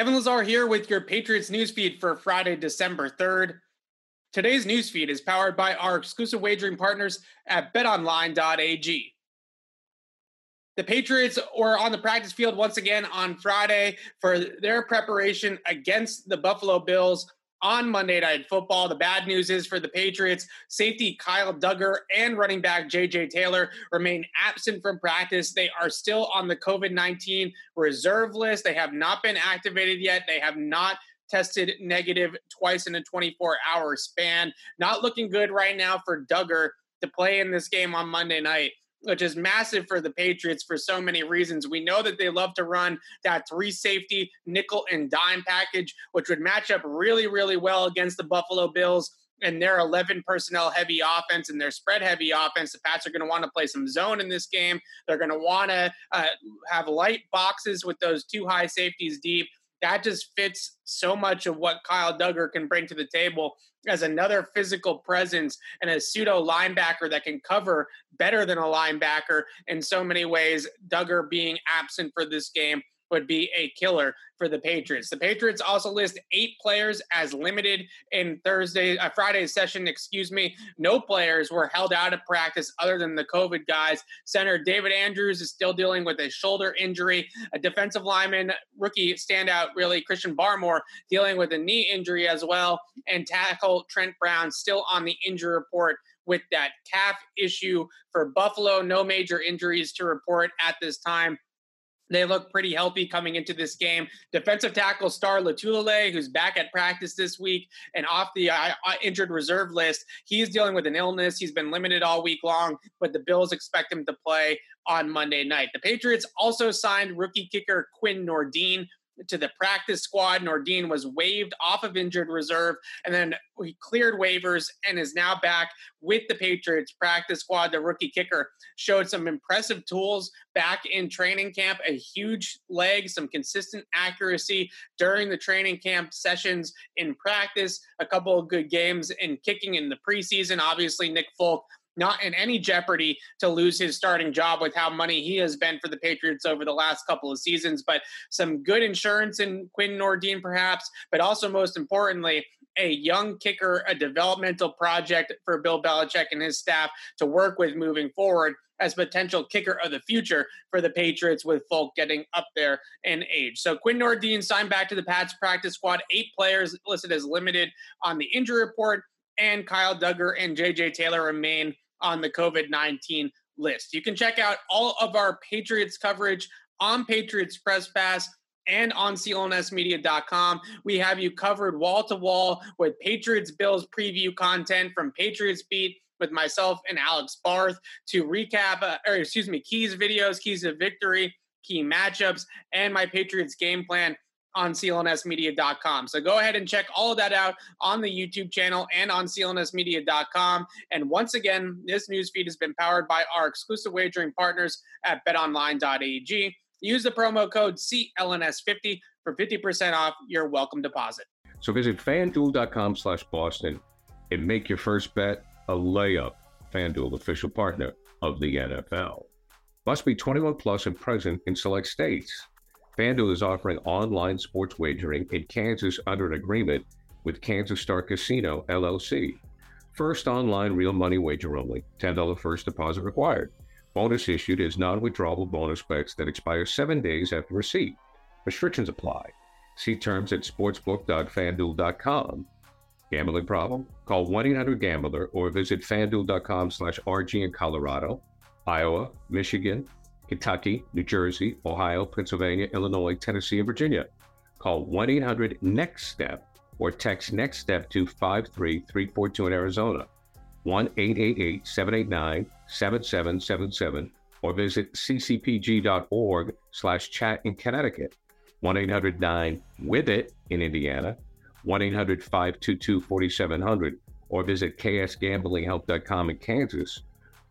Evan Lazar here with your Patriots newsfeed for Friday, December 3rd. Today's newsfeed is powered by our exclusive wagering partners at betonline.ag. The Patriots were on the practice field once again on Friday for their preparation against the Buffalo Bills on Monday Night Football. The bad news is for the Patriots, safety Kyle Dugger and running back JJ Taylor remain absent from practice. They are still on the COVID 19 reserve list. They have not been activated yet. They have not tested negative twice in a 24 hour span. Not looking good right now for Dugger to play in this game on Monday night which is massive for the Patriots for so many reasons. We know that they love to run that three safety nickel and dime package, which would match up really, really well against the Buffalo Bills and their 11 personnel heavy offense and their spread heavy offense. The Pats are going to want to play some zone in this game. They're going to want to uh, have light boxes with those two high safeties deep that just fits so much of what Kyle Dugger can bring to the table as another physical presence and a pseudo linebacker that can cover better than a linebacker in so many ways. Dugger being absent for this game would be a killer for the Patriots. The Patriots also list eight players as limited in Thursday, uh, Friday's session. Excuse me. No players were held out of practice other than the COVID guys. Center David Andrews is still dealing with a shoulder injury. A defensive lineman, rookie standout, really Christian Barmore, dealing with a knee injury as well. And tackle Trent Brown still on the injury report with that calf issue for Buffalo. No major injuries to report at this time. They look pretty healthy coming into this game. Defensive tackle Star Lotulelei, who's back at practice this week and off the uh, uh, injured reserve list, he's dealing with an illness. He's been limited all week long, but the Bills expect him to play on Monday night. The Patriots also signed rookie kicker Quinn Nordin, to the practice squad. Nordin was waived off of injured reserve, and then he cleared waivers and is now back with the Patriots practice squad. The rookie kicker showed some impressive tools back in training camp, a huge leg, some consistent accuracy during the training camp sessions in practice, a couple of good games in kicking in the preseason. Obviously, Nick Folk not in any jeopardy to lose his starting job with how money he has been for the Patriots over the last couple of seasons. But some good insurance in Quinn Nordin, perhaps, but also most importantly, a young kicker, a developmental project for Bill Belichick and his staff to work with moving forward as potential kicker of the future for the Patriots with Folk getting up there in age. So Quinn Nordin signed back to the Pats practice squad, eight players listed as limited on the injury report and Kyle Dugger and JJ Taylor remain on the COVID 19 list. You can check out all of our Patriots coverage on Patriots Press Pass and on clnsmedia.com. We have you covered wall to wall with Patriots Bills preview content from Patriots Beat with myself and Alex Barth to recap, uh, or excuse me, keys videos, keys of victory, key matchups, and my Patriots game plan on clnsmedia.com. So go ahead and check all of that out on the YouTube channel and on clnsmedia.com. And once again, this newsfeed has been powered by our exclusive wagering partners at betonline.ag. Use the promo code CLNS50 for 50% off your welcome deposit. So visit fanduel.com slash Boston and make your first bet a layup. FanDuel, official partner of the NFL. Must be 21 plus and present in select states. FanDuel is offering online sports wagering in Kansas under an agreement with Kansas Star Casino, LLC. First online real money wager only, $10 first deposit required. Bonus issued is non withdrawable bonus bets that expire seven days after receipt. Restrictions apply. See terms at sportsbook.fanduel.com. Gambling problem? Call 1 800 Gambler or visit fanduel.com slash RG in Colorado, Iowa, Michigan, Kentucky, New Jersey, Ohio, Pennsylvania, Illinois, Tennessee, and Virginia. Call 1 800 NEXT STEP or text NEXT STEP to 53342 in Arizona, 1 888 789 7777, or visit ccpg.org slash chat in Connecticut. 1 800 9 with it in Indiana, 1 800 522 4700, or visit ksgamblinghelp.com in Kansas,